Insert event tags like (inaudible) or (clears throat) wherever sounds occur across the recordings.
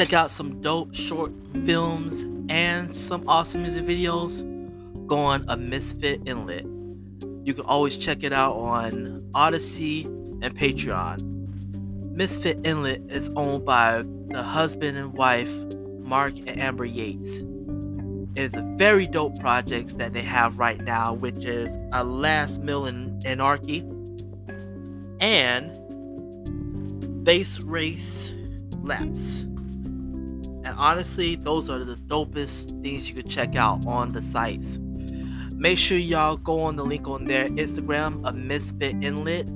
check out some dope short films and some awesome music videos, go on a Misfit Inlet. You can always check it out on Odysee and Patreon. Misfit Inlet is owned by the husband and wife, Mark and Amber Yates. It is a very dope project that they have right now, which is A Last Meal in Anarchy and Base Race Laps. And honestly, those are the dopest things you could check out on the sites. Make sure y'all go on the link on their Instagram, a Misfit Inlet,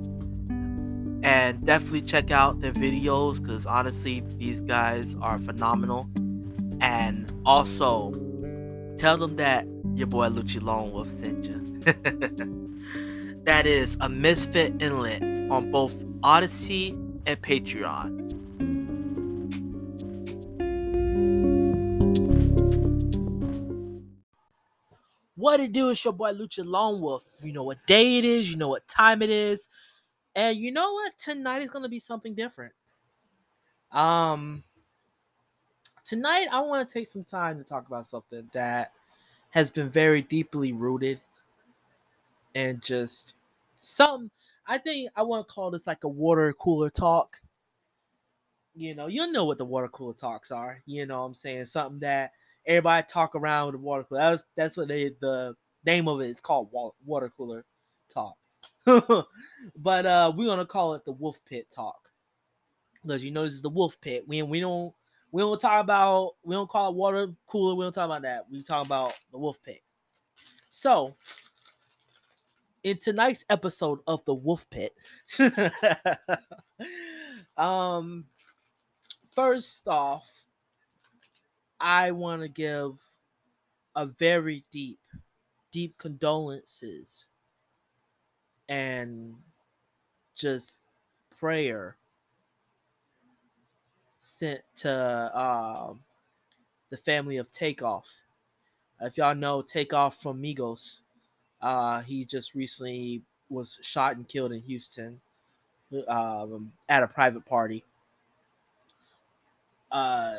and definitely check out their videos because honestly, these guys are phenomenal. And also, tell them that your boy Lucci Lone Wolf sent you. (laughs) that is a Misfit Inlet on both Odysee and Patreon. What it do is your boy Lucha Lone Wolf. You know what day it is, you know what time it is. And you know what? Tonight is gonna be something different. Um tonight I want to take some time to talk about something that has been very deeply rooted and just some I think I want to call this like a water cooler talk. You know, you'll know what the water cooler talks are. You know I'm saying? Something that everybody talk around the water cooler. That's that's what they the name of it is called water cooler talk. (laughs) but uh we're gonna call it the wolf pit talk. Because you know this is the wolf pit. We we don't we don't talk about we don't call it water cooler, we don't talk about that. We talk about the wolf pit. So in tonight's episode of the Wolf Pit. (laughs) um, first off, I want to give a very deep, deep condolences and just prayer sent to um, the family of Takeoff. If y'all know Takeoff from Migos, uh, he just recently was shot and killed in Houston um, at a private party. Uh,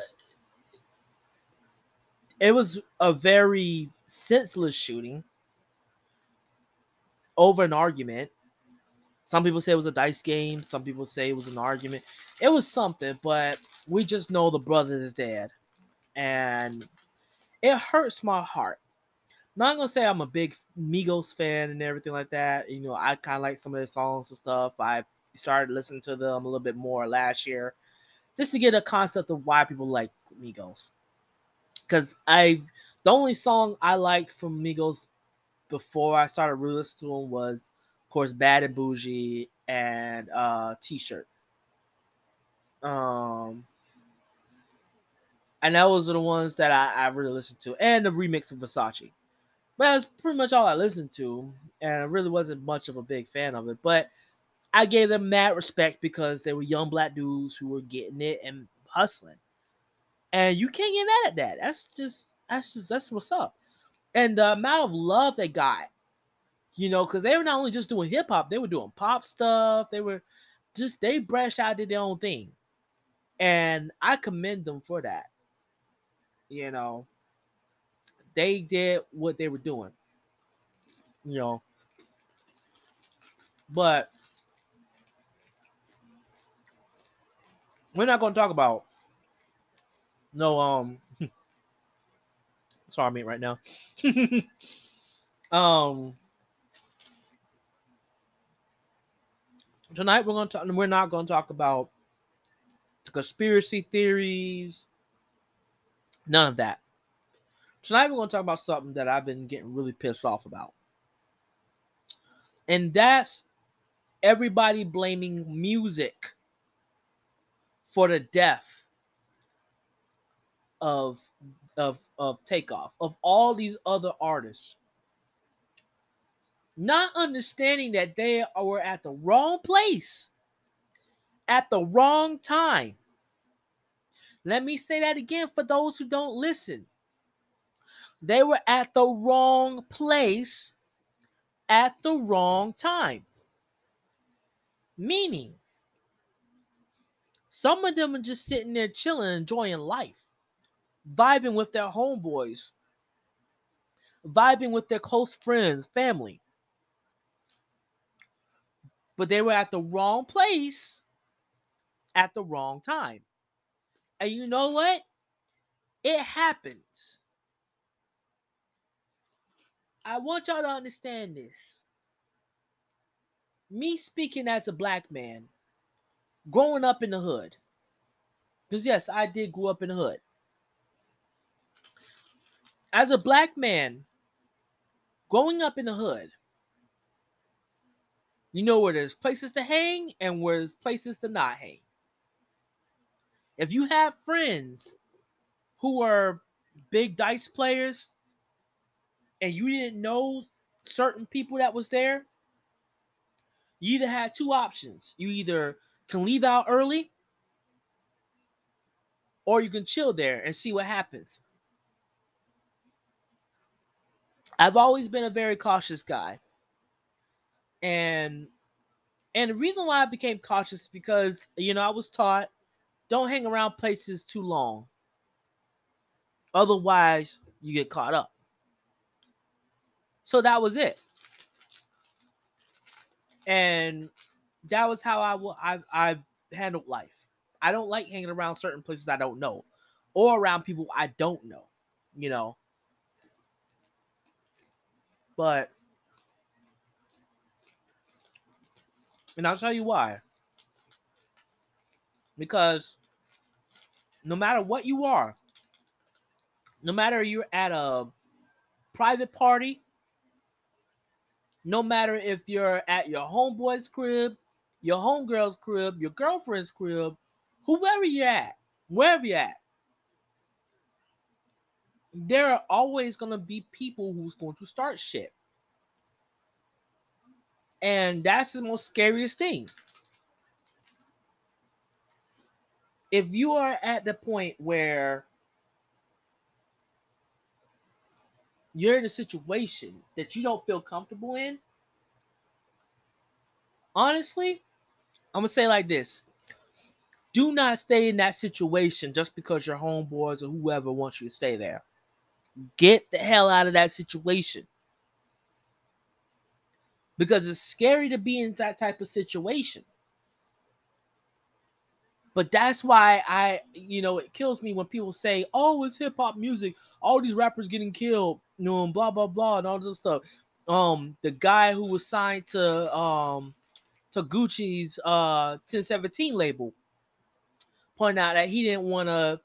it was a very senseless shooting over an argument. Some people say it was a dice game. Some people say it was an argument. It was something, but we just know the brother is dead. And it hurts my heart not gonna say I'm a big Migos fan and everything like that. You know, I kind of like some of their songs and stuff. I started listening to them a little bit more last year, just to get a concept of why people like Migos. Because I, the only song I liked from Migos before I started really listening to them was, of course, "Bad and Bougie" and uh, "T-shirt." Um, and those are the ones that I, I really listened to, and the remix of Versace. But that's pretty much all I listened to, and I really wasn't much of a big fan of it. But I gave them mad respect because they were young black dudes who were getting it and hustling. And you can't get mad at that. That's just that's just that's what's up. And the amount of love they got, you know, because they were not only just doing hip hop, they were doing pop stuff. They were just they branched out did their own thing. And I commend them for that. You know, they did what they were doing. You know. But we're not going to talk about no um (laughs) sorry I mean right now. (laughs) um tonight we're to talk we're not to talk about the conspiracy theories none of that Tonight we're to talk about something that I've been getting really pissed off about. And that's everybody blaming music for the death of of of takeoff of all these other artists. Not understanding that they were at the wrong place at the wrong time. Let me say that again for those who don't listen. They were at the wrong place at the wrong time. Meaning, Some of them are just sitting there chilling, enjoying life, vibing with their homeboys, vibing with their close friends, family. But they were at the wrong place at the wrong time. And you know what? It happens. I want y'all to understand this. Me speaking as a black man, growing up in the hood, because yes, I did grow up in the hood. As a black man, growing up in the hood, you know where there's places to hang and where there's places to not hang. If you have friends who are big dice players and you didn't know certain people that was there, you either had two options. You either can leave out early or you can chill there and see what happens. I've always been a very cautious guy. And and the reason why I became cautious because you know I was taught don't hang around places too long. Otherwise, you get caught up. So that was it. And that was how I will I I handled life. I don't like hanging around certain places I don't know or around people I don't know, you know. But and I'll tell you why. Because no matter what you are, no matter you're at a private party, no matter if you're at your homeboy's crib, your homegirl's crib, your girlfriend's crib, whoever you're at, wherever you're at, there are always going to be people who's going to start shit. And that's the most scariest thing. if you are at the point where you're in a situation that you don't feel comfortable in, honestly, I'm gonna say like this. Do not stay in that situation just because your homeboys or whoever wants you to stay there. Get the hell out of that situation. Because it's scary to be in that type of situation. But that's why I, you know, it kills me when people say, "Oh, it's hip hop music. All these rappers getting killed, you know, and blah blah blah, and all this stuff." Um, the guy who was signed to um to Gucci's uh 1017 label pointed out that he didn't want to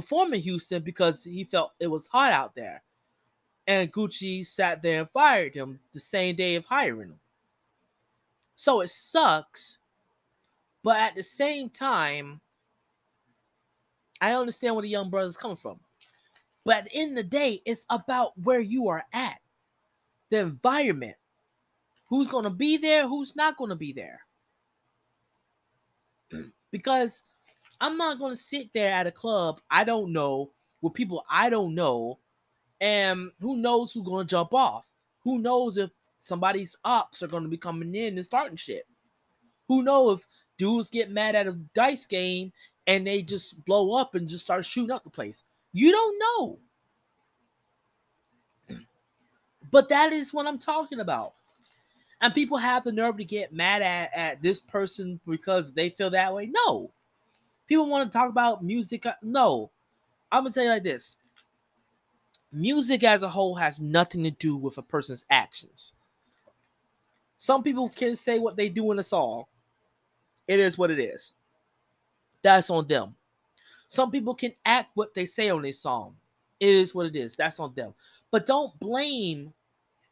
perform in Houston because he felt it was hot out there. And Gucci sat there and fired him the same day of hiring him. So it sucks but at the same time, I understand where the young brother's coming from. But of the day, it's about where you are at, the environment. Who's going to be there? Who's not going to be there? (clears throat) because I'm not going to sit there at a club I don't know with people I don't know, and who knows who's going to jump off? Who knows if somebody's ops are going to be coming in and starting shit? Who knows if dudes get mad at a dice game and they just blow up and just start shooting up the place. You don't know. (clears throat) But that is what I'm talking about. And people have the nerve to get mad at, at this person because they feel that way. No. People want to talk about music. Uh, no. I'm to tell you like this music as a whole has nothing to do with a person's actions. Some people can say what they do in a song, it is what it is. That's on them. Some people can act what they say on a song. It is what it is. That's on them. But don't blame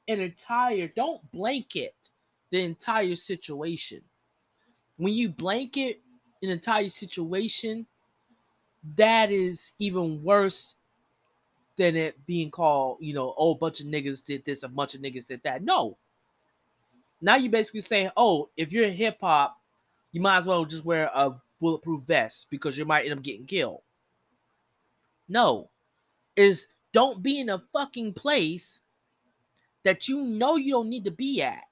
an entire, don't blanket the entire situation. When you blanket an entire situation, that is even worse than it being called, you know, oh, a bunch of niggas did this, a bunch of niggas did that. No. Now you're basically saying, oh, if you're hip hop, you might as well just wear a bulletproof vest because you might end up getting killed. No, is don't be in a fucking place that you know you don't need to be at.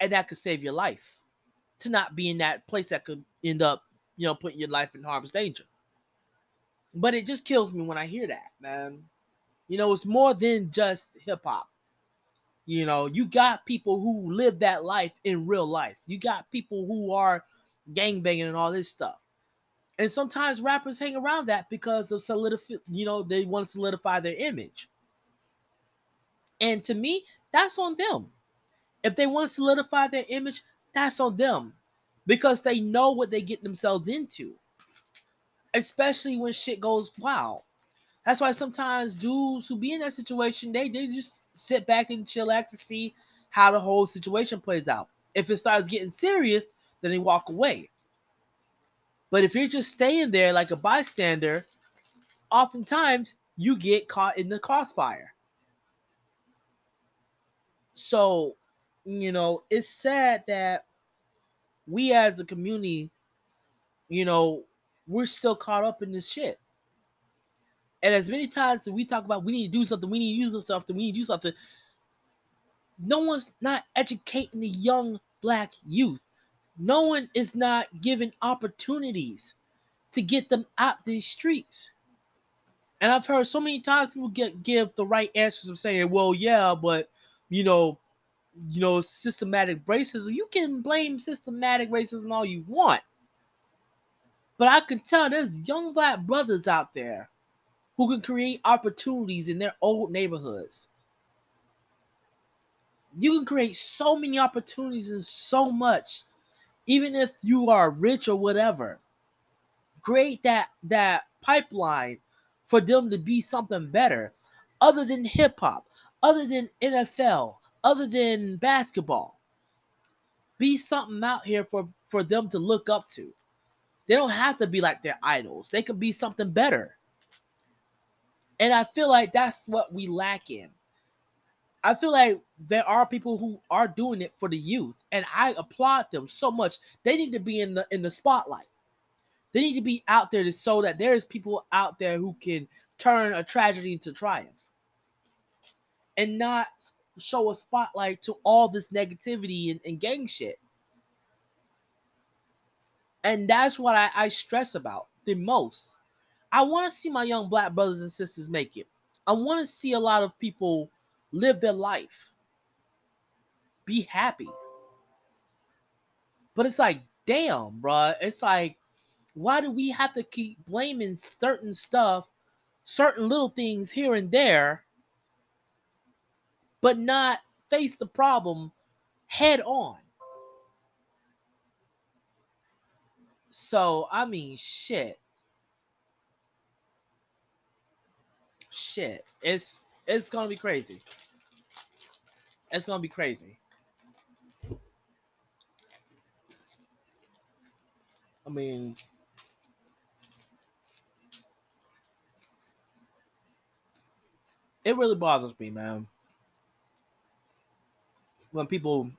And that could save your life. To not be in that place that could end up, you know, putting your life in harm's danger. But it just kills me when I hear that, man. You know, it's more than just hip hop. You know, you got people who live that life in real life. You got people who are gangbanging and all this stuff. And sometimes rappers hang around that because of solidify, you know, they want to solidify their image. And to me, that's on them. If they want to solidify their image, that's on them because they know what they get themselves into, especially when shit goes wild. That's why sometimes dudes who be in that situation, they, they just sit back and chillax to see how the whole situation plays out. If it starts getting serious, then they walk away. But if you're just staying there like a bystander, oftentimes you get caught in the crossfire. So, you know, it's sad that we as a community, you know, we're still caught up in this shit. And as many times we talk about we need to do something, we need to do something, we need to do something, no one's not educating the young black youth. No one is not giving opportunities to get them out these streets. And I've heard so many times people get give the right answers of saying, well, yeah, but you know, you know, systematic racism. You can blame systematic racism all you want. But I can tell there's young black brothers out there who can create opportunities in their old neighborhoods. You can create so many opportunities and so much, even if you are rich or whatever. Create that that pipeline for them to be something better, other than hip hop, other than NFL, other than basketball. Be something out here for, for them to look up to. They don't have to be like their idols. They could be something better. And I feel like that's what we lack in. I feel like there are people who are doing it for the youth, and I applaud them so much. They need to be in the in the spotlight. They need to be out there to show that there's people out there who can turn a tragedy into triumph, and not show a spotlight to all this negativity and, and gang shit. And that's what I, I stress about the most. I want to see my young black brothers and sisters make it. I want to see a lot of people live their life, be happy. But it's like, damn, bro. It's like, why do we have to keep blaming certain stuff, certain little things here and there but not face the problem head on. So, I mean, shit. Shit. It's it's going to be crazy. It's going to be crazy. I mean, it really bothers me, man when people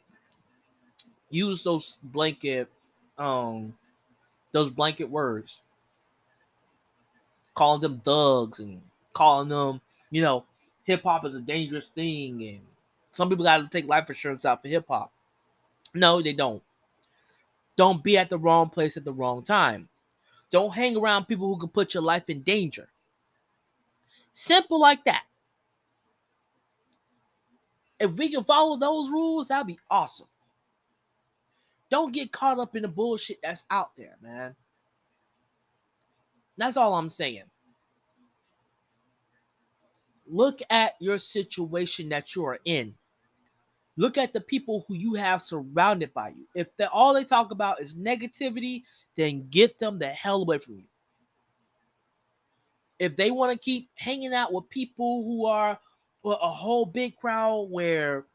use those blanket um those blanket words calling them thugs and calling them you know hip hop is a dangerous thing and some people got to take life insurance out for hip hop no they don't. Don't be at the wrong place at the wrong time. Don't hang around people who can put your life in danger. Simple like that if we can follow those rules, that'd be awesome. Don't get caught up in the bullshit that's out there, man. That's all I'm saying. Look at your situation that you are in. Look at the people who you have surrounded by you. If all they talk about is negativity, then get them the hell away from you. If they want to keep hanging out with people who are a whole big crowd where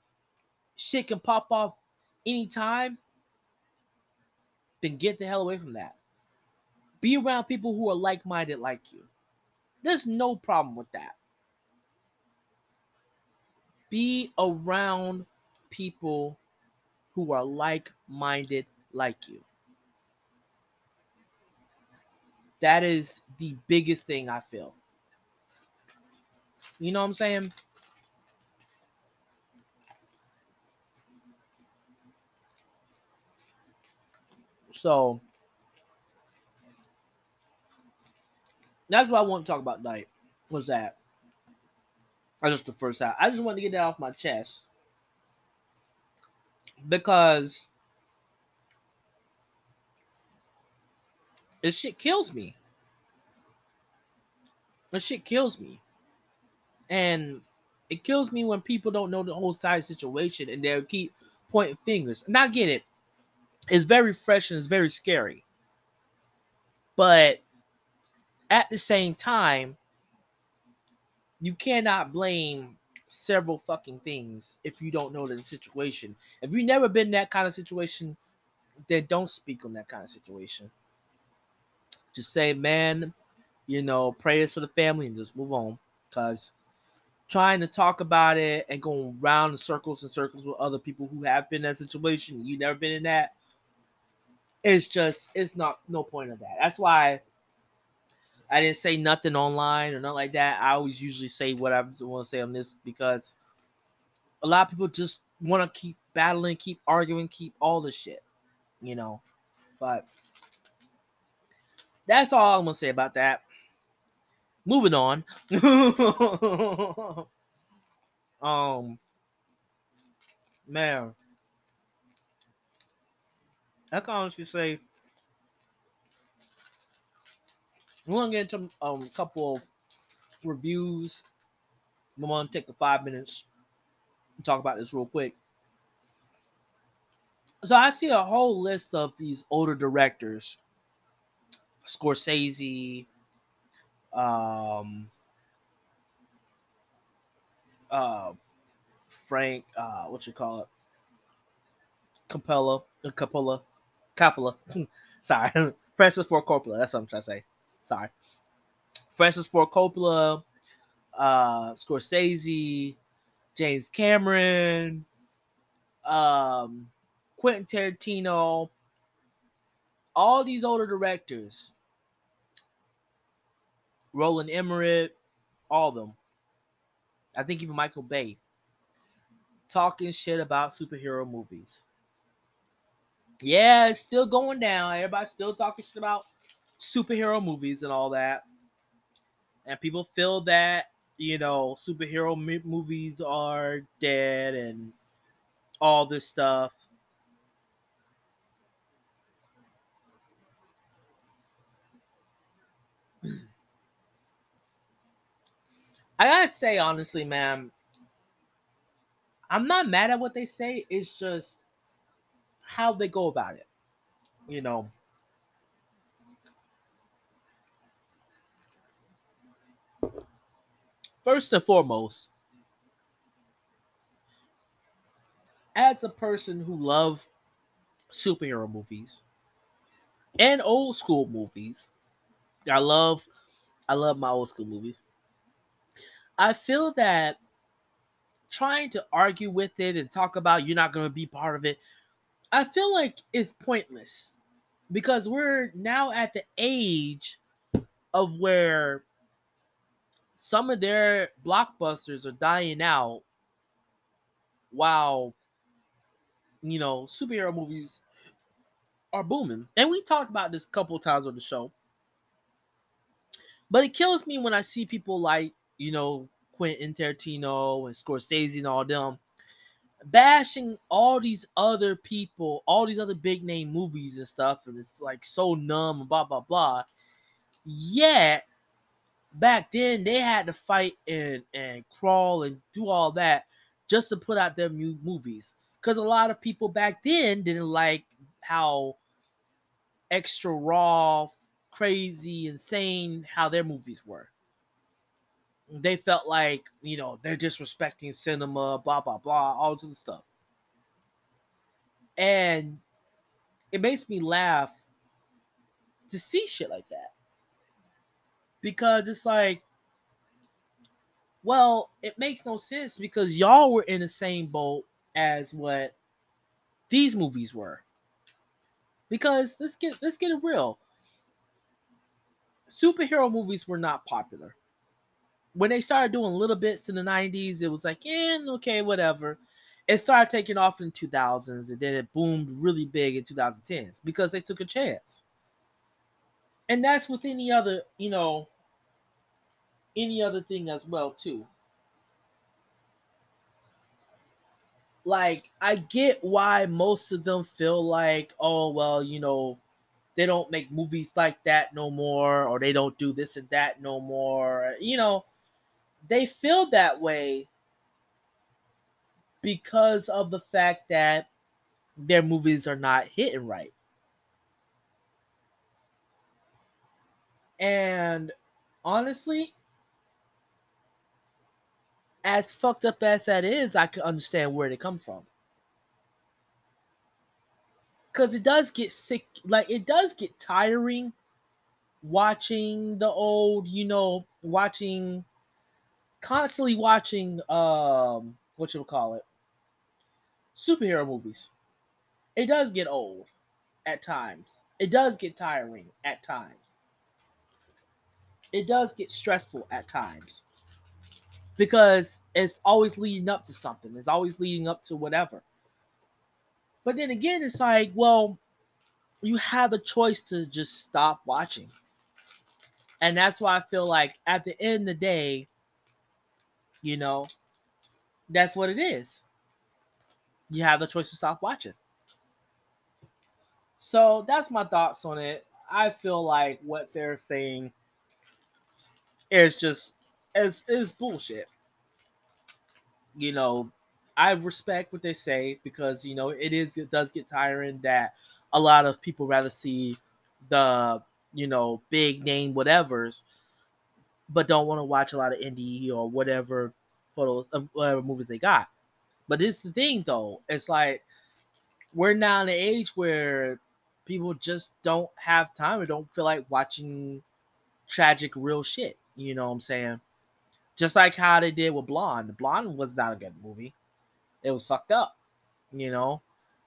shit can pop off anytime, then get the hell away from that. Be around people who are like minded like you. There's no problem with that. Be around people who are like minded like you. That is the biggest thing I feel. You know what I'm saying? So that's what I want to talk about tonight. Was that? Or just the first half. I just wanted to get that off my chest because this shit kills me. This shit kills me, and it kills me when people don't know the whole side situation and they'll keep pointing fingers. And I get it. It's very fresh and it's very scary. But at the same time, you cannot blame several fucking things if you don't know the situation. If you've never been in that kind of situation, then don't speak on that kind of situation. Just say, man, you know, prayers for the family and just move on. Cause trying to talk about it and going round in circles and circles with other people who have been in that situation, you never been in that. It's just it's not no point of that. That's why I didn't say nothing online or nothing like that. I always usually say what I want to say on this because a lot of people just want to keep battling, keep arguing, keep all the shit, you know. But that's all I'm gonna say about that. Moving on. (laughs) um, man, I can honestly say we're gonna get into um, a couple of reviews. I'm gonna take the five minutes and talk about this real quick. So I see a whole list of these older directors: Scorsese, um, uh, Frank, uh, what you call it, Capella, uh, Capella, Coppola. (laughs) Sorry, (laughs) Francis Ford Coppola. That's what I'm trying to say. Sorry. Francis Ford Coppola, uh, Scorsese, James Cameron, um, Quentin Tarantino, all these older directors, Roland Emmerich, all of them. I think even Michael Bay talking shit about superhero movies. Yeah, it's still going down. Everybody's still talking shit about superhero movies and all that. And people feel that, you know, superhero movies are dead and all this stuff. (clears throat) I gotta say, honestly, man, I'm not mad at what they say. It's just how they go about it. You know, first and foremost, as a person who love superhero movies and old school movies, I love I love my old school movies. I feel that trying to argue with it and talk about you're not going to be part of it, I feel like it's pointless because we're now at the age of where some of their blockbusters are dying out while you know superhero movies are booming. And we talked about this a couple times on the show. But it kills me when i see people like you know quentin tarantino and scorsese and all them bashing all these other people all these other big name movies and stuff and it's like so numb and blah blah blah. Yet back then they had to fight and and crawl and do all that just to put out their new movies. Because a lot of people back then didn't like how extra raw crazy insane how their movies were they felt like you know they're disrespecting cinema blah blah blah all this stuff and it makes me laugh to see shit like that because it's like, well, it makes no sense because y'all were in the same boat as what these movies were. Because let's get let's get it real. Superhero movies were not popular. When they started doing little bits in the 90s, it was like, yeah, okay, whatever. It started taking off in 2000s and then it boomed really big in 2010s because they took a chance. And that's with any other, you know, any other thing as well too. Like I get why most of them feel like, oh well, you know, they don't make movies like that no more, or they don't do this and that no more. You know, they feel that way because of the fact that their movies are not hitting right. And honestly, as fucked up as that is, I can understand where they come from. Cause it does get sick, like it does get tiring watching the old, you know, watching constantly watching um what you'll call it superhero movies. It does get old at times. It does get tiring at times. It does get stressful at times because it's always leading up to something. It's always leading up to whatever. But then again, it's like, well, you have the choice to just stop watching. And that's why I feel like at the end of the day, you know, that's what it is. You have the choice to stop watching. So that's my thoughts on it. I feel like what they're saying is just is is bullshit. You know, I respect what they say because you know it is it does get tiring that a lot of people rather see the you know big name whatevers, but don't want to watch a lot of indie or whatever photos of whatever movies they got. But this is the thing though, it's like we're now in an age where people just don't have time or don't feel like watching tragic real shit. You know what I'm saying? Just like how they did with Blonde. Blonde was not a good movie. It was fucked up, you know,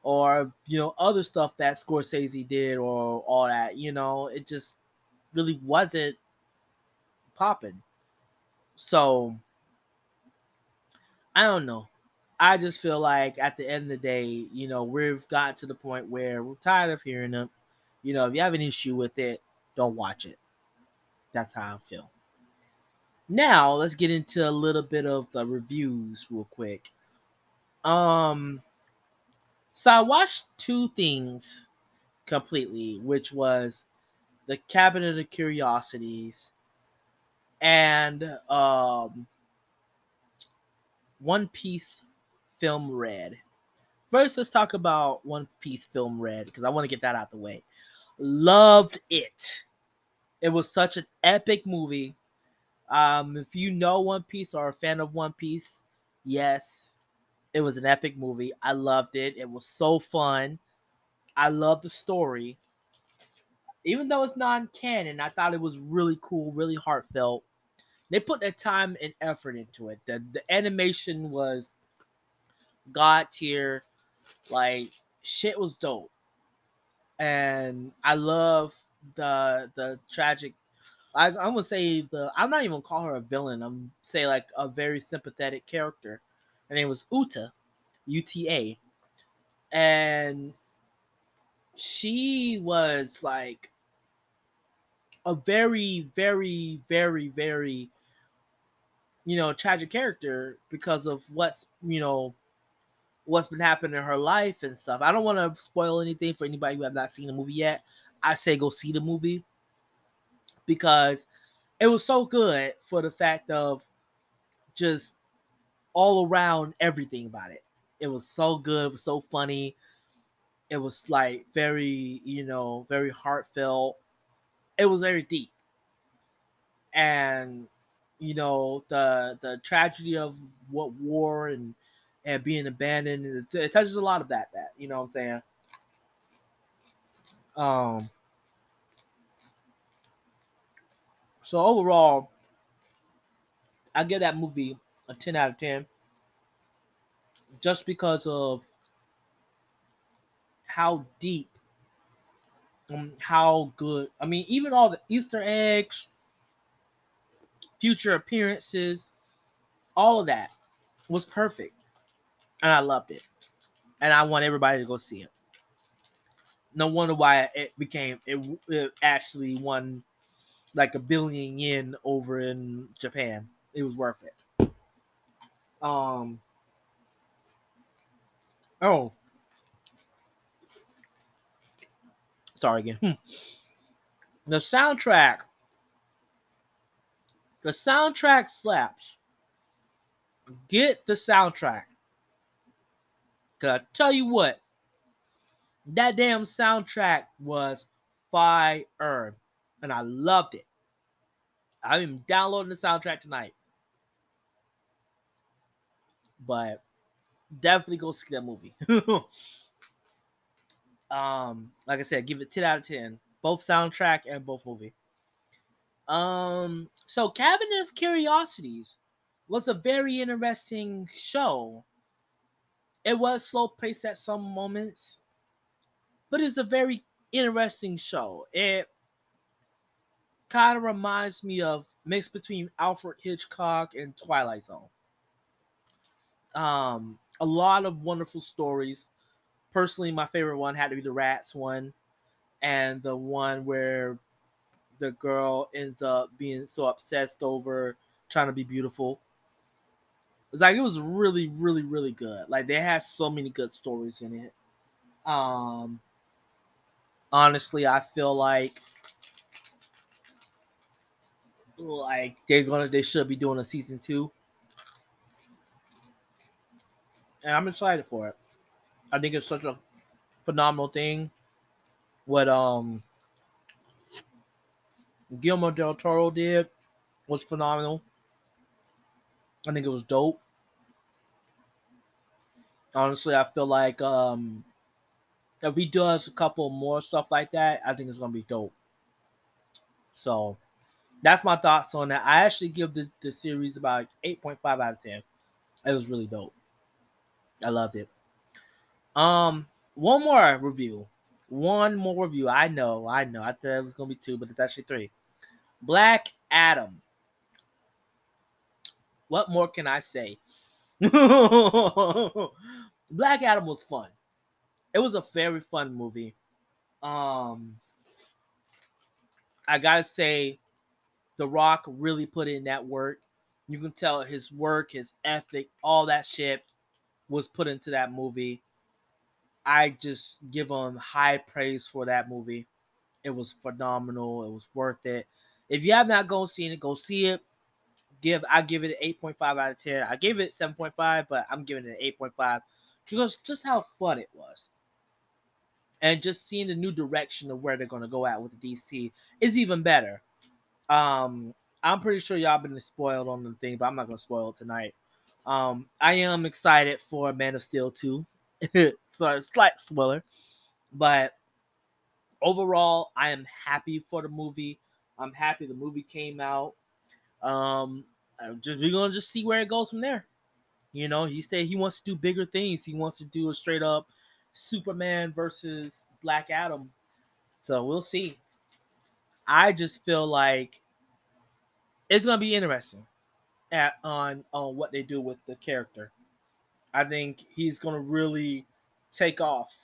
or you know other stuff that Scorsese did or all that. You know, it just really wasn't popping. So I don't know. I just feel like at the end of the day, you know, we've gotten to the point where we're tired of hearing them. You know, if you have an issue with it, don't watch it. That's how I feel. Now let's get into a little bit of the reviews real quick. Um, so I watched two things completely, which was the Cabinet of Curiosities and um One Piece Film Red. First, let's talk about One Piece Film Red because I want to get that out the way. Loved it. It was such an epic movie. Um, if you know One Piece or a fan of One Piece, yes, it was an epic movie. I loved it. It was so fun. I love the story. Even though it's non-canon, I thought it was really cool, really heartfelt. They put their time and effort into it. The the animation was god tier. Like shit was dope. And I love the the tragic I, I'm gonna say the I'm not even call her a villain. I'm say like a very sympathetic character. Her name was Uta, U T A, and she was like a very, very, very, very, you know, tragic character because of what's you know what's been happening in her life and stuff. I don't want to spoil anything for anybody who have not seen the movie yet. I say go see the movie because it was so good for the fact of just all around everything about it. It was so good, it was so funny. It was like very, you know, very heartfelt. It was very deep. And you know, the the tragedy of what war and and being abandoned, it, it touches a lot of that that, you know what I'm saying? Um So overall, I give that movie a 10 out of 10 just because of how deep um, how good i mean even all the easter eggs future appearances all of that was perfect and i loved it and i want everybody to go see it no wonder why it became it, it actually won like a billion yen over in Japan. It was worth it. Um. Oh. Sorry again. Hmm. The soundtrack. The soundtrack slaps. Get the soundtrack. Cause I tell you what, that damn soundtrack was fire. And I loved it. I'm downloading the soundtrack tonight. But definitely go see that movie. (laughs) um, like I said, give it 10 out of 10. Both soundtrack and both movie. Um, so Cabinet of Curiosities was a very interesting show. It was slow paced at some moments, but it was a very interesting show. It kind of reminds me of mix between Alfred Hitchcock and Twilight Zone. Um, a lot of wonderful stories. Personally, my favorite one had to be the rats one, and the one where the girl ends up being so obsessed over trying to be beautiful. It's like it was really, really, really good. Like they had so many good stories in it. Um honestly, I feel like like they're gonna they should be doing a season two. And I'm excited for it. I think it's such a phenomenal thing. What um Guillermo del Toro did was phenomenal. I think it was dope. Honestly, I feel like um if he does a couple more stuff like that, I think it's gonna be dope. So that's my thoughts on that. I actually give the, the series about 8.5 out of 10. It was really dope. I loved it. Um, one more review. One more review. I know, I know. I said it was gonna be two, but it's actually three. Black Adam. What more can I say? (laughs) Black Adam was fun. It was a very fun movie. Um I gotta say, The Rock really put in that work. You can tell his work, his ethic, all that shit was put into that movie. I just give them high praise for that movie. It was phenomenal. It was worth it. If you have not gone seen it, go see it. Give I give it an 8.5 out of 10. I gave it 7.5, but I'm giving it an 8.5 because just how fun it was. And just seeing the new direction of where they're gonna go at with the DC is even better. Um, I'm pretty sure y'all been spoiled on the thing, but I'm not gonna spoil it tonight. Um, I am excited for Man of Steel 2. (laughs) so slight spoiler. But overall, I am happy for the movie. I'm happy the movie came out. Um, just we're gonna just see where it goes from there. You know, he said he wants to do bigger things. He wants to do a straight up Superman versus Black Adam. So we'll see. I just feel like it's gonna be interesting at on on what they do with the character. I think he's gonna really take off,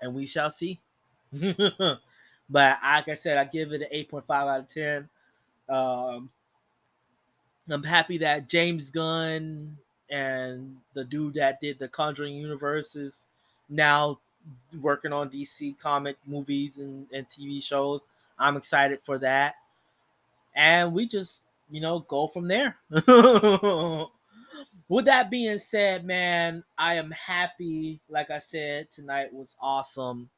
and we shall see. (laughs) but like I said, I give it an eight point five out of ten. Um, I'm happy that James Gunn and the dude that did the Conjuring universe is now working on DC comic movies and, and TV shows. I'm excited for that. And we just, you know, go from there. (laughs) With that being said, man, I am happy. Like I said, tonight was awesome.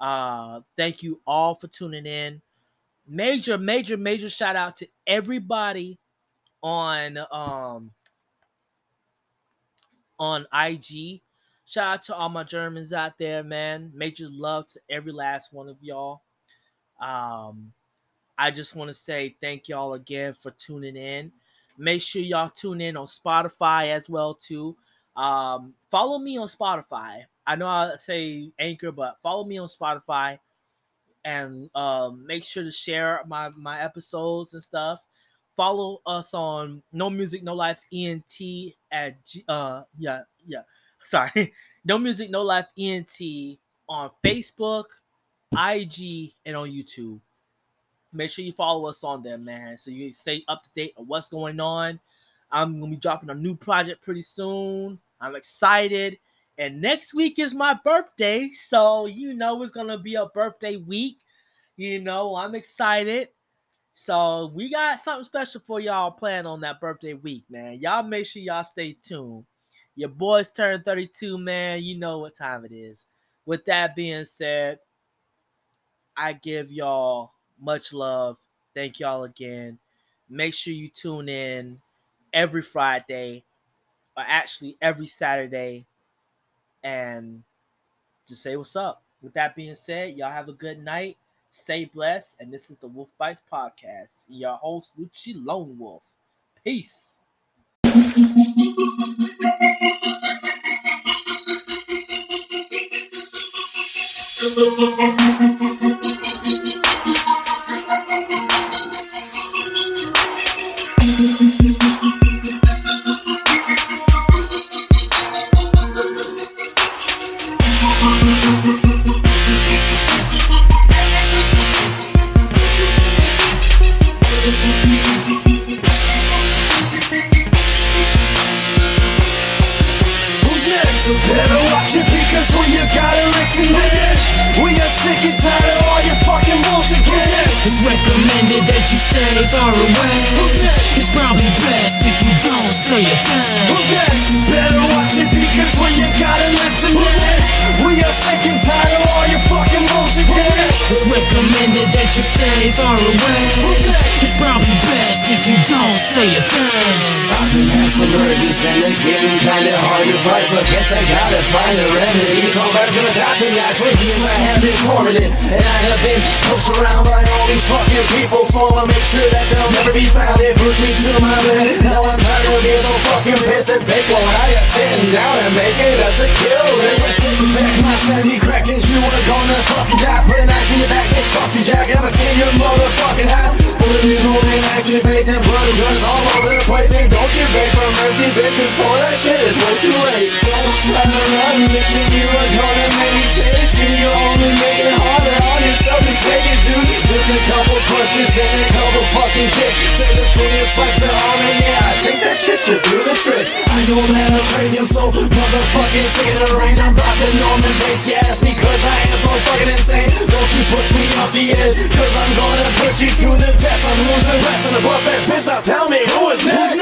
Uh, thank you all for tuning in. Major, major, major shout out to everybody on um on IG. Shout out to all my Germans out there, man. Major love to every last one of y'all. Um, I just want to say thank y'all again for tuning in. Make sure y'all tune in on Spotify as well too. Um, follow me on Spotify. I know I say Anchor, but follow me on Spotify and um, make sure to share my my episodes and stuff. Follow us on No Music No Life ENT at G, uh yeah yeah (laughs) sorry No Music No Life ENT on Facebook, IG, and on YouTube. Make sure you follow us on there, man, so you stay up to date on what's going on. I'm gonna be dropping a new project pretty soon. I'm excited. And next week is my birthday, so you know it's gonna be a birthday week. You know, I'm excited. So we got something special for y'all planned on that birthday week, man. Y'all make sure y'all stay tuned. Your boys turn 32, man. You know what time it is. With that being said, I give y'all much love. Thank y'all again. Make sure you tune in every Friday, or actually every Saturday, and just say what's up. With that being said, y'all have a good night. Stay blessed. And this is the Wolf Bites Podcast. Your host, Lucci Lone Wolf. Peace. (laughs) urges and they're getting kinda hard to fight. So I guess I gotta find a remedy So I'm better gonna die tonight For years I have been tormented. And I have been pushed around by all these fucking people. So I'ma make sure that they'll never be found. It pushed me to my limit. Now I'm tired of being so fucking pissed big while I am sitting down and making us a kill. This back my sanity cracked And you are gonna fucking die. Put a knife in your back, bitch, fuck you jack. I'ma skin your motherfucking hat Bullet is holding knives in your face And blood and guns all over the place. And don't you beg for mercy, bitch Cause for that shit it's way too late. Don't try to run, bitch And you are gonna make me chase you. You're only making it harder on yourself. Just take it, dude Just a couple punches and a couple fucking kicks. Take the finger, slice the arm And yeah, I think that shit should do the trick. I know that I'm crazy, I'm so motherfucking sick. In the rain I'm about to Norman Bates, yes Because I am so fucking insane Don't you push me off the edge Cause I'm gonna put you to the test I'm losing rest on the butt fast bitch Now tell me who is next?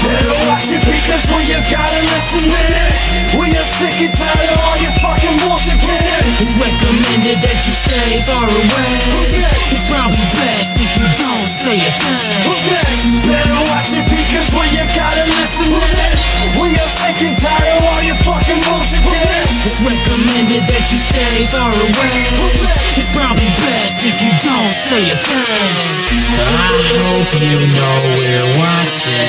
Better watch it because we you gotta listen to this We are sick and tired of all your fucking bullshit business It's recommended that you stay far away. It's probably best if you don't say a thing. Who's next? Better watch it because we you gotta listen to this We are sick and tired of all your fucking bullshit business recommended that you stay far away. It's probably best if you don't say a thing. I hope you know we're watching.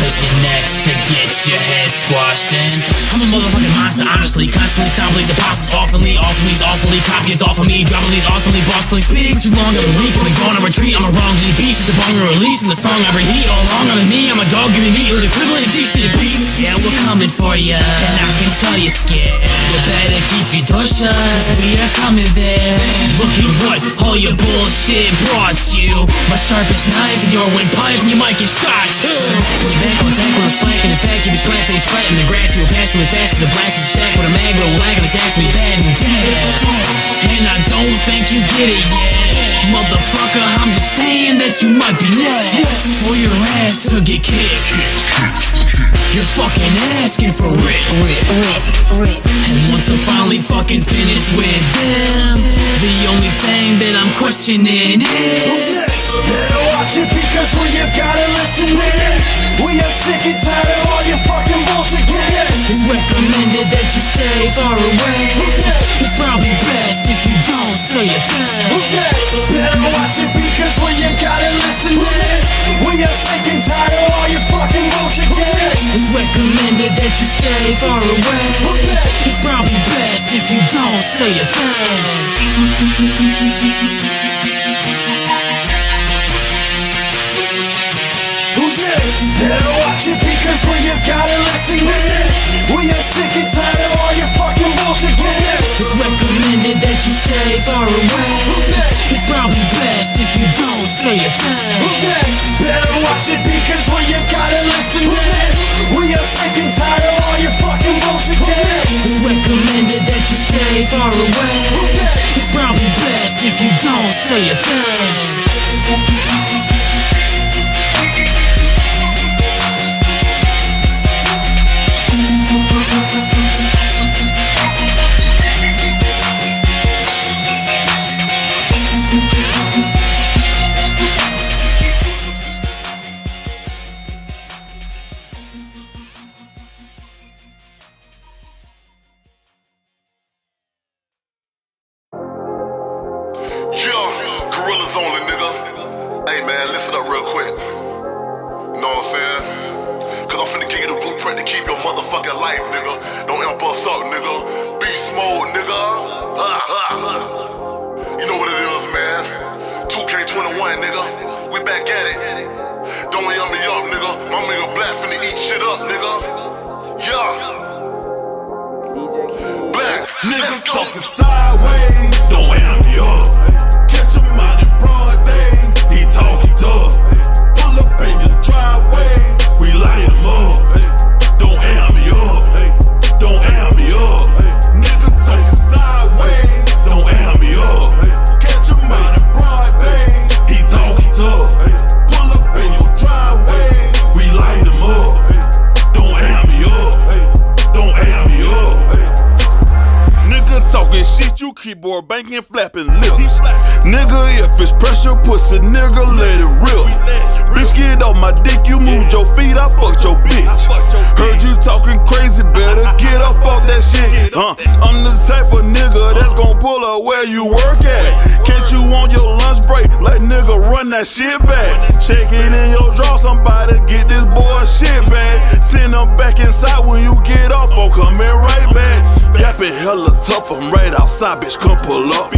Cause you're next to get your head squashed in. I'm a motherfucking monster, honestly. Constantly stopping these apostles. Awfully, awfully, awfully. Copies off of me. Dropping these awesomely, bossily. Speak too long every week. I've been going on retreat. I'm a wrong to the beast. It's a banger release. And the song I reheat all along on me. I'm a dog giving meat. You're the equivalent of decent beats. Yeah, we're coming for ya. And I can tell you're scared. Better keep your door shut. Cause we are coming there. Look at what all your bullshit brought you. My sharpest knife in your windpipe. And you might get shot too. When you back on attack when I'm slacking. In fact, you be splat face flat in the grass. You will pass really fast. Cause the blast is stacked with a mag. But lagging is actually bad and dead. And I don't think you get it yet. Motherfucker, I'm just saying that you might be next for your ass to get kicked. You're fucking asking for it. Rip, rip, rip. And once I'm finally fucking finished with them, the only thing that I'm questioning is. Better watch it because we you gotta listen to this We are sick and tired of all your fucking bullshit It's recommended that you stay far away. It's probably best if you don't say a thing. Better watch it because we you gotta listen to this We are sick and tired of all your fucking bullshit It's recommended that you stay far away. It's probably best if you don't say a thing. Who's Better watch it because when you gotta listen, we are sick and tired of all your fucking bullshit. business. It's recommended that you stay far away. It's probably best if you don't say a thing. Better watch it because when you gotta listen, we are sick and tired of all your fucking bullshit. business. It's recommended that you stay far away. It's probably best if you don't say a thing. 2K21, nigga. We back at it. Don't yum me up, nigga. My nigga Black finna eat shit up, nigga. Yeah. Black, Nigga talking sideways, don't amp me up. Catch him out in broad day, he talking keyboard banking, flapping lips. Nigga, if it's pressure, pussy, nigga, let it rip. Bitch, get off my dick, you moved your feet, I fucked your bitch. Heard you talking crazy, better get up off that shit. Huh? I'm the type of nigga that's gon' pull up where you work at. Can't you on your lunch break? Like nigga, run that shit back. Shake it in your draw, somebody get this boy shit back. Send him back inside when you get off, I'm coming right back. Yapping hella tough, I'm right outside, bitch, come pull up.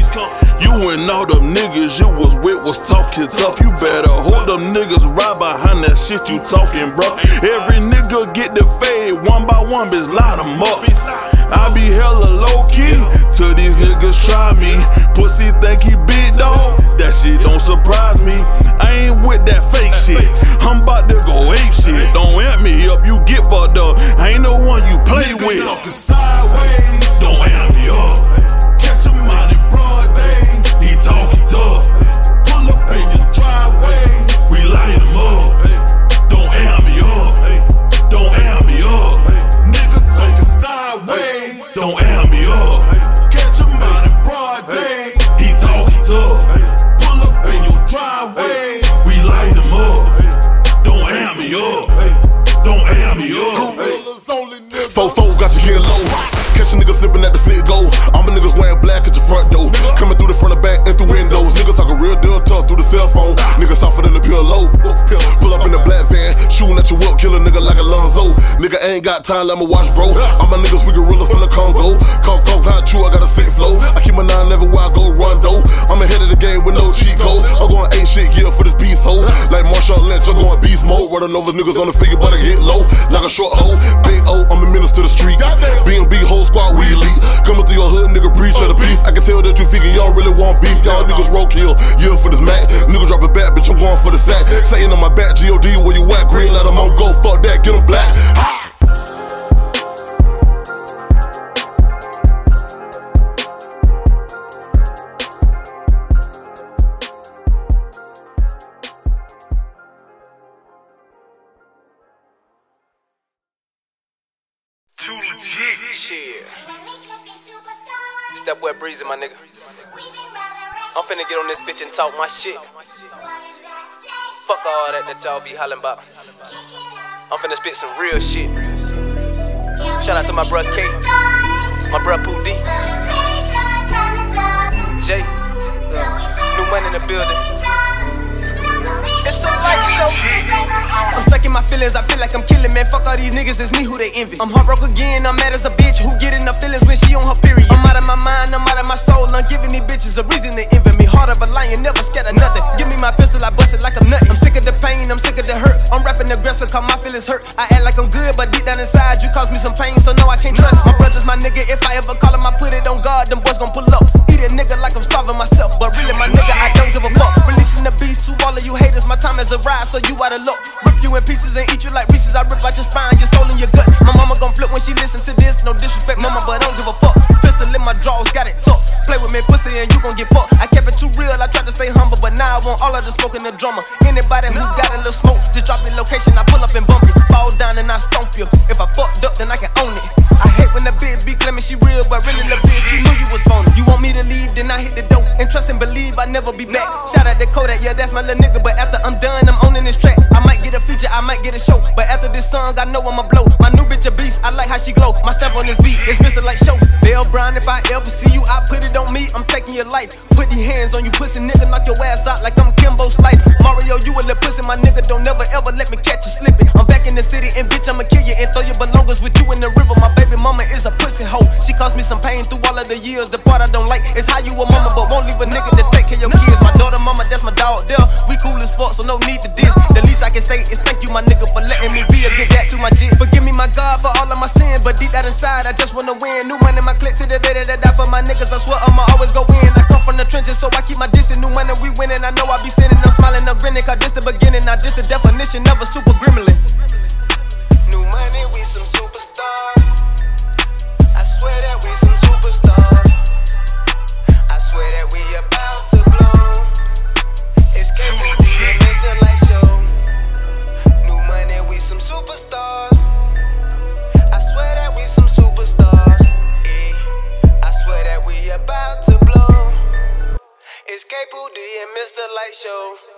You and all them niggas you was with was talking tough. You better hold them niggas right behind that shit you talking, bro. Every nigga get the fade one by one, bitch, light them up. I be hella low key till these niggas try me. Pussy think he big dog, that shit don't surprise me. I ain't with that fake shit. I'm about to go ape shit. Don't amp me up, you get fucked up. I ain't no one you play with. Talking sideways, don't amp me up. Catch him out in broad day, he talking tough. Pull up in your driveway, we light him up. Got time, let me watch, bro. All my niggas, we gorillas from the Congo. Come talk how true, I got a sick flow. I keep my nine never where I go run though. I'm ahead of the game with no cheat codes. I'm going ain't shit here for this beast hole. Like Marshawn Lynch, I'm going beast mode. Running over niggas on the figure, but I hit low. Like a short hoe. Big O, I'm a menace to the street. B&B whole squad, we elite. Coming through your hood, nigga, preach of the peace. I can tell that you figure y'all really want beef. Y'all niggas roadkill. Yeah, for this Mac. Nigga drop it back, bitch, I'm going for the sack. Saying on my back, G-O-D, where you at? Green light, I'm on go. Fuck that, get 'em black. Ha! My nigga. I'm finna get on this bitch and talk my shit. Fuck all that that y'all be hollering about. I'm finna spit some real shit. Shout out to my bruh K, my bruh Pooh D, Jay, new money in the building. It's a light show. I'm stuck in my feelings, I feel like I'm killing, man. Fuck all these niggas, it's me who they envy. I'm heartbroken again, I'm mad as a bitch who get enough feelings when she on her period. I'm out of my mind, I'm out of my soul. I'm giving these bitches a reason to envy me. Heart of a lion, never scared of nothing. Give me my pistol, I bust it like I'm. I'm sick of the pain, I'm sick of the hurt. I'm rapping aggressive, cause my feelings hurt. I act like I'm good, but deep down inside, you cause me some pain, so no, I can't trust. My brother's my nigga, if I ever call him, I put it on God, them boys gon' pull up. Has arrived, so you out of luck. Rip you in pieces and eat you like Reese's. I rip out your spine, your soul and your guts. My mama gon' flip when she listen to this. No disrespect, mama, but I don't give a fuck. Pistol in my drawers, got it tough. Play with me, pussy, and you gon' get fucked. I kept it too real, I tried to stay humble, but now I want all of the smoke and the drummer. Anybody who got a little smoke, just drop your location, I pull up and bump you. Fall down and I stomp you. If I fucked up, then I can own it. I hate when the bitch be claiming she real, but really the bitch, you knew you was phony. You want me to leave, then I hit the door. And trust and believe I never be back. Shout out to Kodak, yeah, that's my little nigga. But after I'm done, I'm owning this track. I might get a feature, I might get a show. But after this song, I know I'ma blow. My new bitch a beast, I like how she glow. My step on this beat, it's Mr. Light Show. Bell Brown, if I ever see you, I put it on me. I'm taking your life. Put these hands on you, pussy nigga, knock your ass out like I'm Kimbo Slice. Mario, you a little pussy, my nigga. Don't never ever let me catch you slipping. I'm back in the city, and bitch, I'ma kill you and throw your belongings with you in the river. My baby mama is a pussy hoe. She caused me some pain through all of the years. The part I don't like is how you a mama, but won't leave a nigga to take care of your kids. My daughter, mama, that's my dog there. We cool as fuck, so no need to diss. The least I can say is thank you, my nigga, for letting me be a good dad to my jit. Forgive me, my God, for all of my sin, but deep down inside, I just wanna win. New money, my clip to the day that I die for my niggas. I swear I'ma always go in. I come from the trenches, so I keep my distance. New money, we winning. I know I be sinning. I'm smiling, I'm grinning, cause this the beginning, not just the definition of a super gremlin. New money, we some superstars. I swear that we some superstars. I swear that we about to blow. It's KPD and Mr. Light Show. New money, we some superstars. I swear that we some superstars. I swear that we about to blow. It's KPD and Mr. Light Show.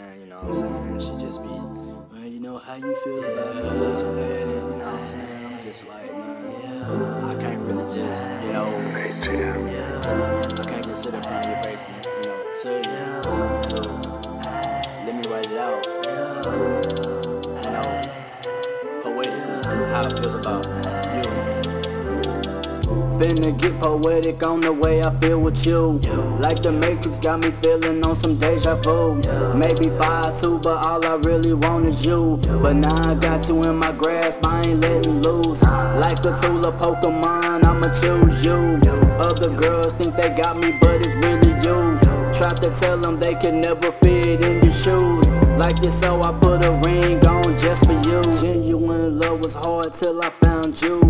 And you know what I'm saying, she just be, well, you know how you feel about me, this and and you know what I'm saying, I'm just like, man, I can't really just, you know, I can't just sit in front of your face and, you know, tell you, so, let me write it out, you know, poetically, how I feel about. Finna get poetic on the way I feel with you. Like the Matrix got me feeling on some deja vu. Maybe five two, but all I really want is you. But now I got you in my grasp, I ain't letting loose. Like a tool of Pokemon, I'ma choose you. Other girls think they got me, but it's really you. Tried to tell them they can never fit in your shoes. Like it so, I put a ring just for you. Genuine love was hard till I found you.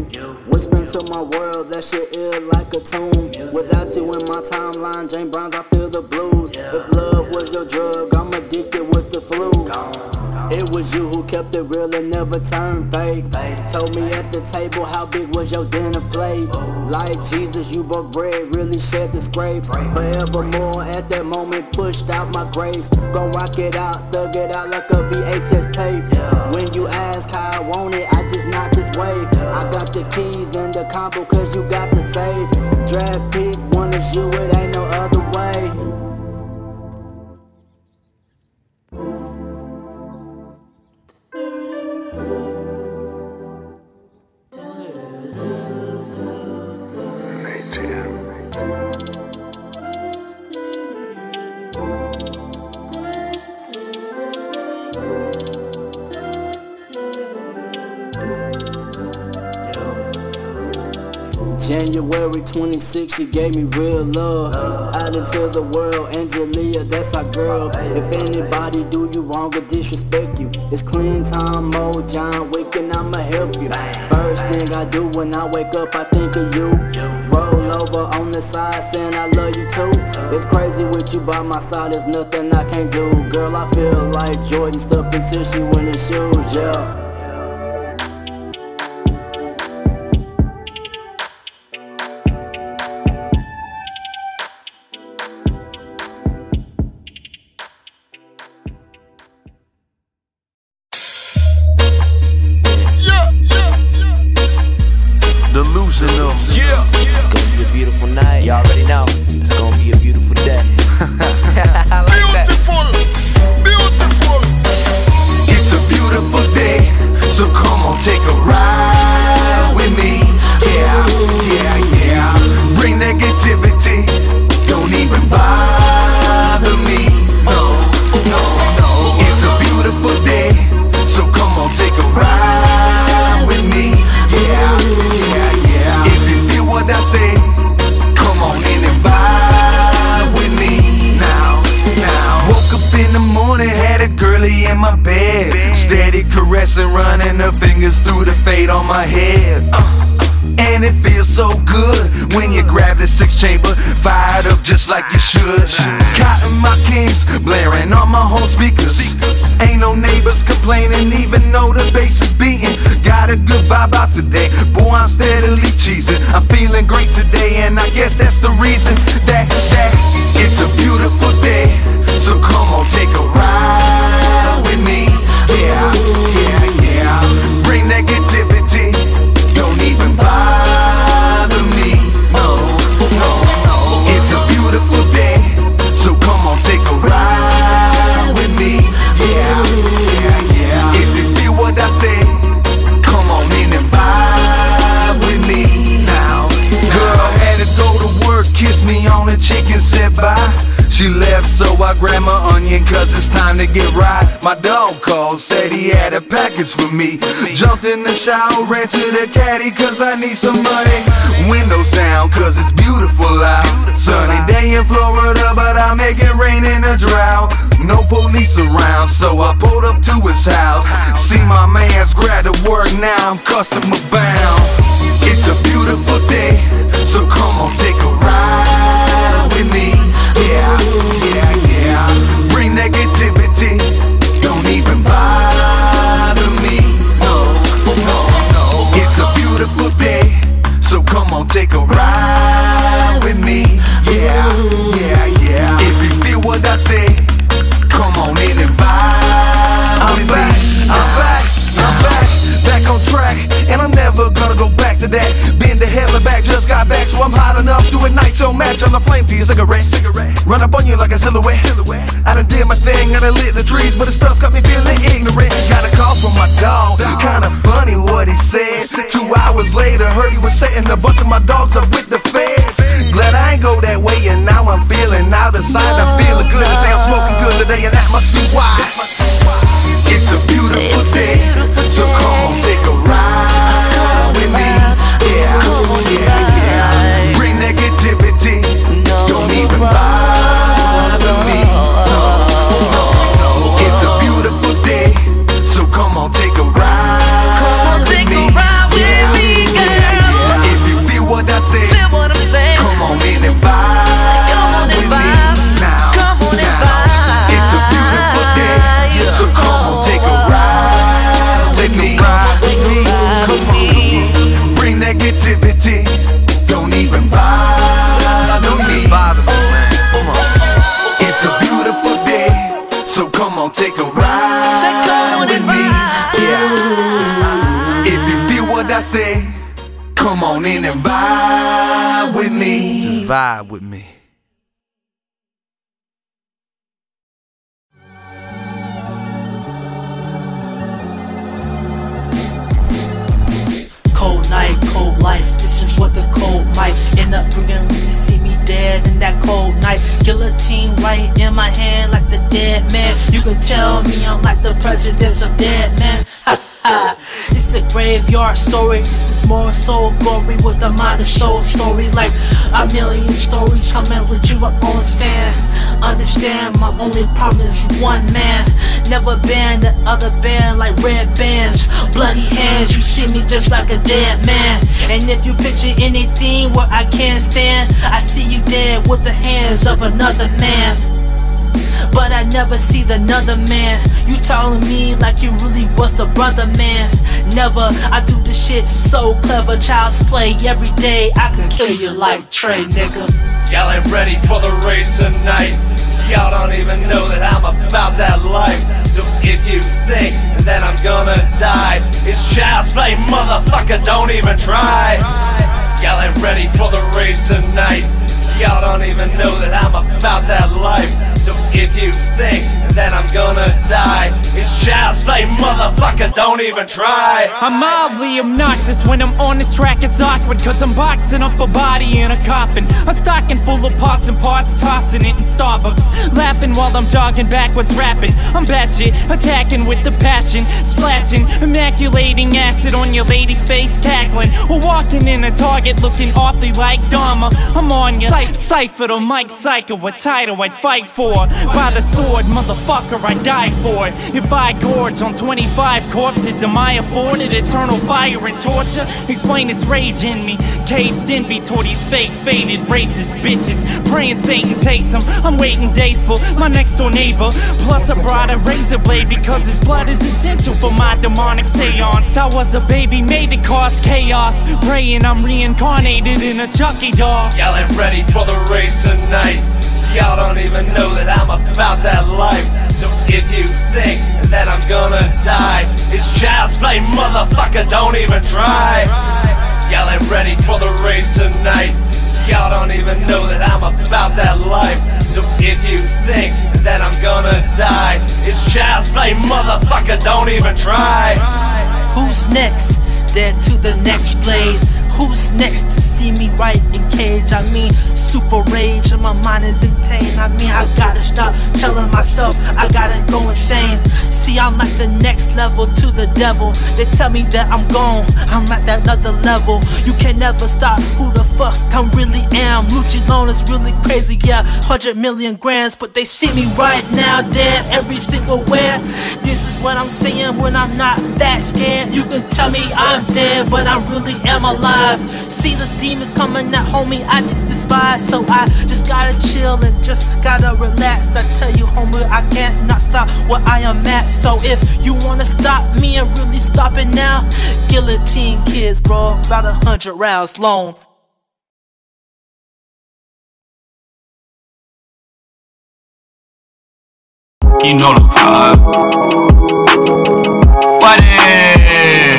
Whisper to my world, that shit ill like a tune. Without you in my timeline, James Browns, I feel the blues. If love was your drug, I'm addicted with the flu. It was you who kept it real and never turned fake. Told me at the table how big was your dinner plate. Like Jesus, you broke bread, really shed the scrapes. Forevermore at that moment, pushed out my grace. Gon' rock it out, thug it out like a VHS tape. When you ask how I want it, I just knock this way. I got the keys and the combo, cause you got the save. Draft pick, one is you, it ain't no other way. January 26, she gave me real love. Out into the world, Angelia, that's our girl. If anybody do you wrong or disrespect you, it's clean time mode, John Wick, and I'ma help you. First thing I do when I wake up, I think of you. Roll over on the side, saying I love you too. It's crazy with you by my side, there's nothing I can't do. Girl, I feel like Jordan stuffed into she in his shoes. Yeah, package for me. Jumped in the shower, ran to the caddy, cause I need some money. Windows down, cause it's beautiful out. Sunny day in Florida, but I make it rain in a drought. No police around, so I pulled up to his house. See my man's grad to work, now I'm customer bound. It's a beautiful day, so come on, take a match on the flame for your cigarette. cigarette. Run up on you like a silhouette. silhouette. I done did my thing, I done lit the trees, but the stuff got me feeling ignorant. Got a call from my dog, kinda funny what he said. Two hours later, heard he was setting a bunch of my dogs up with the feds. Glad I ain't go that way, and now I'm feeling out of sight. I'm feeling good, to say I'm smoking good today, and that must be why. It's a beautiful day, so come take a ride a soul story. Like a million stories coming with you up on stand. Understand my only problem is one man. Never been the other band like red bands. Bloody hands, you see me just like a dead man. And if you picture anything where I can't stand, I see you dead with the hands of another man. But I never see the another man. You telling me like you really was the brother man. Never, I do this shit so clever. Child's play every day. I can kill you like Trey, nigga. Y'all ain't ready for the race tonight. Y'all don't even know that I'm about that life. So if you think that I'm gonna die, it's child's play, motherfucker. Don't even try. Y'all ain't ready for the race tonight. Y'all don't even know that I'm about that life. So if you think that I'm gonna die, it's child's play, motherfucker. Don't even try. I'm mildly obnoxious when I'm on this track, it's awkward Cause I'm boxing up a body in a coffin. A stocking full of and parts, tossing it in Starbucks. Laughing while I'm jogging backwards rapping. I'm batshit, attacking with the passion. Splashing, immaculating acid on your lady's face Cackling, or walking in a target looking awfully like Dahmer I'm on ya, Cy- Cypher the mic, Psycho, a title I'd fight for. By the sword, motherfucker motherfucker, I die for it. If I gorge on 25 corpses, am I afforded eternal fire and torture? Explain this rage in me, caged envy toward these fake, faded racist bitches. Praying Satan takes them. I'm waiting days for my next door neighbor. Plus, I brought a razor blade because his blood is essential for my demonic seance. I was a baby made to cause chaos. Praying I'm reincarnated in a Chucky doll. Y'all ain't ready for the race tonight. Y'all don't even know that I'm about that life. So if you think that I'm gonna die, it's child's play, motherfucker. Don't even try. Y'all ain't ready for the race tonight. Y'all don't even know that I'm about that life. So if you think that I'm gonna die, it's child's play, motherfucker. Don't even try. Who's next? Dead to the next blade. Who's next see me right in cage? I mean, super rage and my mind is insane. I mean, I gotta stop telling myself I gotta go insane. See, I'm like the next level to the devil. They tell me that I'm gone, I'm at that other level. You can never stop who the fuck I really am. Lucci is really crazy, yeah, 100 million grams. But they see me right now, dead every single where. This is what I'm saying when I'm not that scared. You can tell me I'm dead, but I really am alive. See the demons coming at homie, I despise. So I just gotta chill and just gotta relax. I tell you, homie, I can't not stop where I am at. So if you wanna stop me and really stop it now, guillotine kids, bro, about a hundred rounds long. You know the vibe. What it?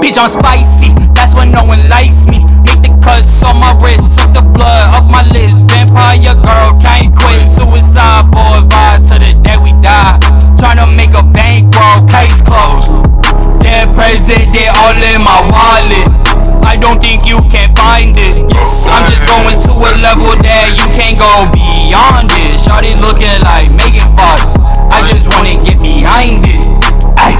Bitch, I'm spicy. That's when no one likes me. Make the cuts on my wrist, suck the blood off my lips. Vampire girl can't quit. Suicide boy vibes to the day we die. Tryna make a bankroll, case closed. Dead president all in my wallet. I don't think you can find it. I'm just going to a level that you can't go beyond it. Shawty looking like Megan Fox. I just wanna get behind it. Ay,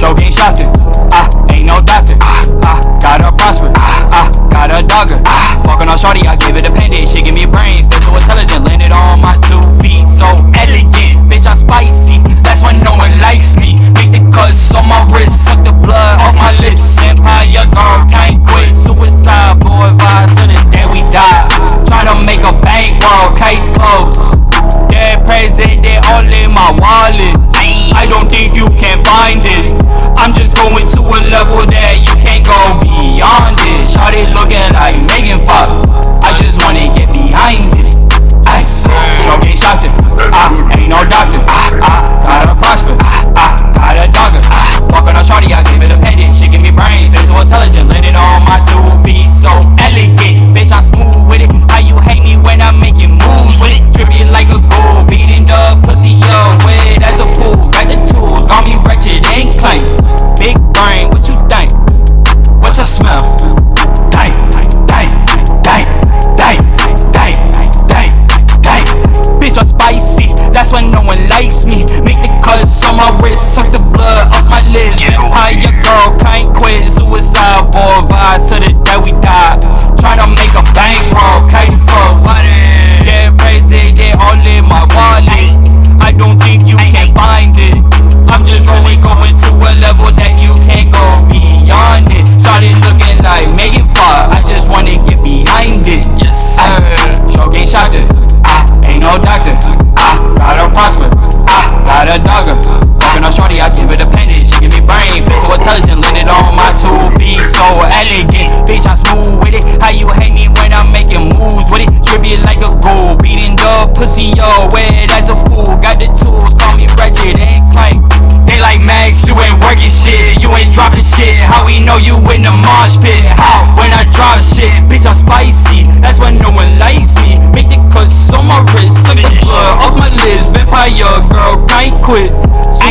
show game shot it. Ah, ain't no doctor. Ah, ah, gotta prosper. Ah, got a dogger. Fucking on shorty, I give it a pendant. She give me a brain, feel so intelligent. Landed on my two feet, so elegant. Bitch, I'm spicy. That's when no one likes me. Make the cuts on my wrist, suck the blood off my lips. Empire girl can't quit. Suicide boy vibes to the day we die. Tryna make a bankroll, case closed. Dead president all in my wallet. I don't think you can find it. I'm just going to a level that you can't go beyond it. Shawty looking like Megan Fox. I just wanna get behind it. Game shot it. Ah, ain't no doctor. I, ah, gotta prosper. I, ah, got a dogger. Ah, fucking on shawty, I give it a pendant. She give me brains, feel so intelligent. Landed on my two feet, so elegant. Bitch, I'm smooth with it. How you hate me when I'm making moves with it? Trippy like a goal,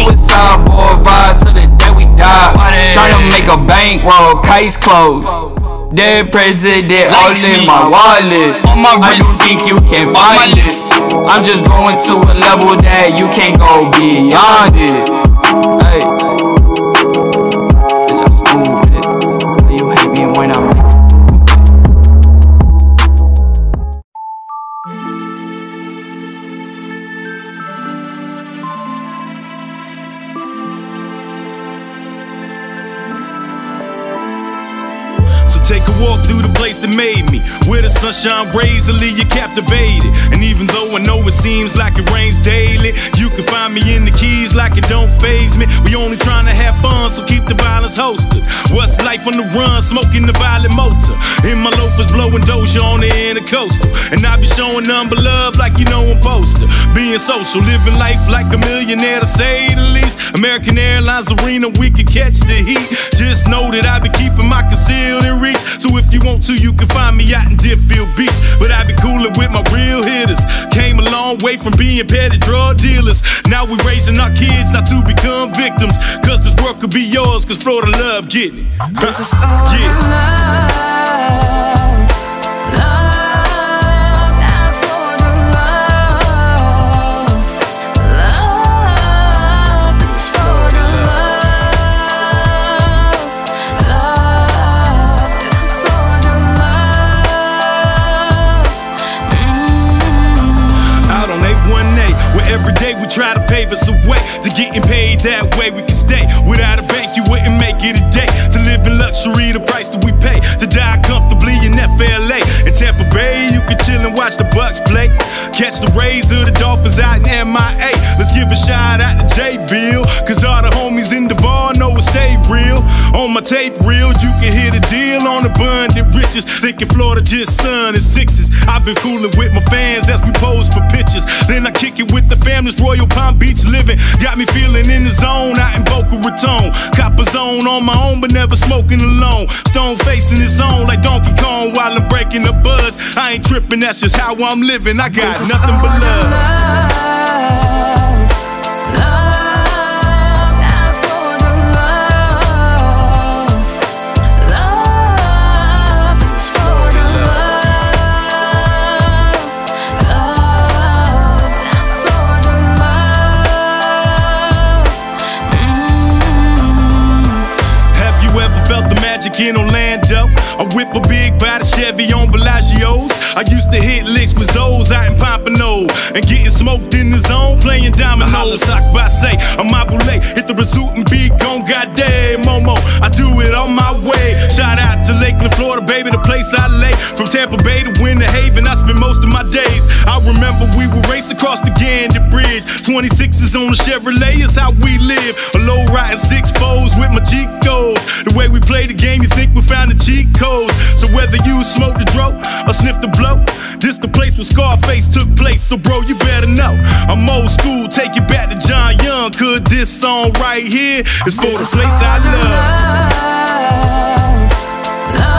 Suicide boy vibes to the day we die. Tryna make a bank bankroll, case closed. Dead president all in my wallet. I don't think you can find it. I'm just going to a level that you can't go beyond it. Where the sunshine rays will leave you captivated. And even though I know it seems like it rains daily, you can find me in the keys like it don't phase me. We only trying to have fun, so keep the violence hosted. What's life on the run? Smoking the violent motor. In my loafers, blowing Doja on the intercoastal. And I be showing number love like you know I'm poster. Being social, living life like a millionaire to say the least. American Airlines Arena, we can catch the heat. Just know that I be keeping my concealed in reach. So if you want to, you can find me out in Deerfield Beach. But I be coolin' with my real hitters. Came a long way from being petty drug dealers. Now we raising our kids not to become victims. Cause this world could be yours, cause Florida love getting it. This is Florida love. Love, getting paid that way we can stay. Without a bank, you wouldn't make it a day. To live in luxury, the price that we pay. To die comfortably in FLA. In Tampa Bay, you chill and watch the Bucks play. Catch the Rays or the Dolphins out in MIA. Let's give a shout out to J-Ville, cause all the homies in Duval know it stay real. On my tape reel, you can hear the deal on abundant riches. Thinking Florida just sun and sixes. I've been cooling with my fans as we pose for pictures. Then I kick it with the family's Royal Palm Beach living. Got me feeling in the zone out in Boca Raton. Copper zone on my own, but never smoking alone. Stone facing his own like Donkey Kong while I'm breaking the buzz. I ain't tripping, that's just how I'm living. I got This nothing but love. love. Love, love. This is Florida love. Love, that Florida love. Mm-hmm. Have you ever felt the magic in Orlando? I whip a big body Chevy on Bellagio's. I used to hit licks with Zoes out in Pompano and getting smoked in the zone, playing dominoes. Sock by say, I'm Mabule, hit the pursuit and be gone. Goddamn, Momo, I do it on my way. Shout out to Lakeland, Florida, baby, the place I lay. From Tampa 26s on the Chevrolet is how we live. A low riding six foes with my G codes. The way we play the game, you think we found the cheat codes. So whether you smoke the dro or sniff the blow, this the place where Scarface took place. So bro, you better know I'm old school. Take it back to John Young. Cause this song right here is for the place I love. Love,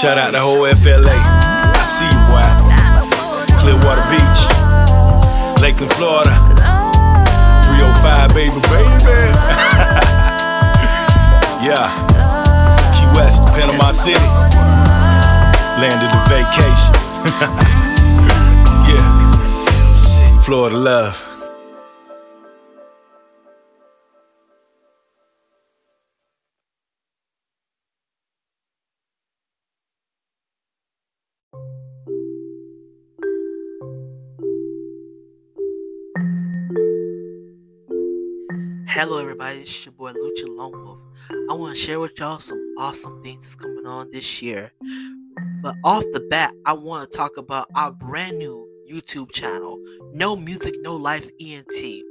Shout out the whole FLA. I see you, boy. Clearwater Beach, Lakeland, Florida. 305, baby, baby. (laughs) yeah. Key West, Panama City. Landed the vacation. (laughs) yeah. Florida love. Hello, everybody. It's your boy Lucci Lone Wolf. I want to share with y'all some awesome things that's coming on this year. But off the bat, I want to talk about our brand new YouTube channel, No Music, No Life ENT.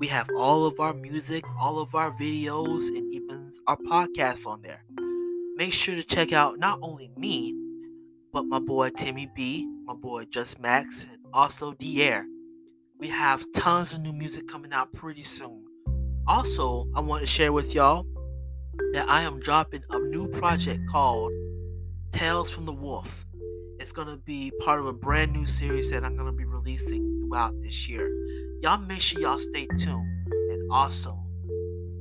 We have all of our music, all of our videos, and even our podcasts on there. Make sure to check out not only me, but my boy Timmy B, my boy Just Max, and also Dier. We have tons of new music coming out pretty soon. Also, I want to share with y'all that I am dropping a new project called Tales from the Wolf. It's going to be part of a brand new series that I'm going to be releasing throughout this year. Y'all make sure y'all stay tuned. And also,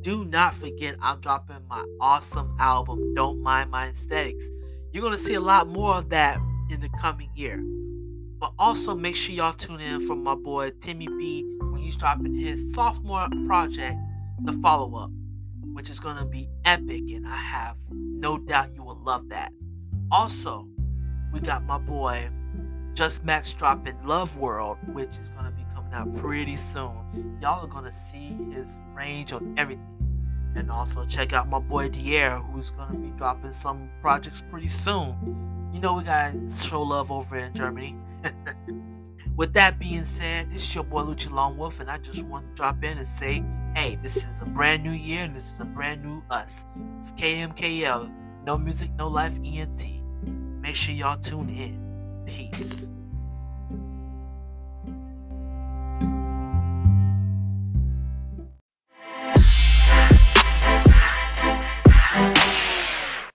do not forget I'm dropping my awesome album, Don't Mind My Aesthetics. You're going to see a lot more of that in the coming year. But also make sure y'all tune in for my boy Timmy B when he's dropping his sophomore project the follow up, which is going to be epic, and I have no doubt you will love that. Also, we got my boy Just Max dropping Love World, which is going to be coming out pretty soon. Y'all are going to see his range on everything. And also check out my boy Dier, who's going to be dropping some projects pretty soon. You know, we got to show love over in Germany. (laughs) With that being said, this is your boy Lucci Lone Wolf, and I just want to drop in and say, hey, this is a brand new year, and this is a brand new us. It's KMKL, No Music, No Life, ENT. Make sure y'all tune in. Peace.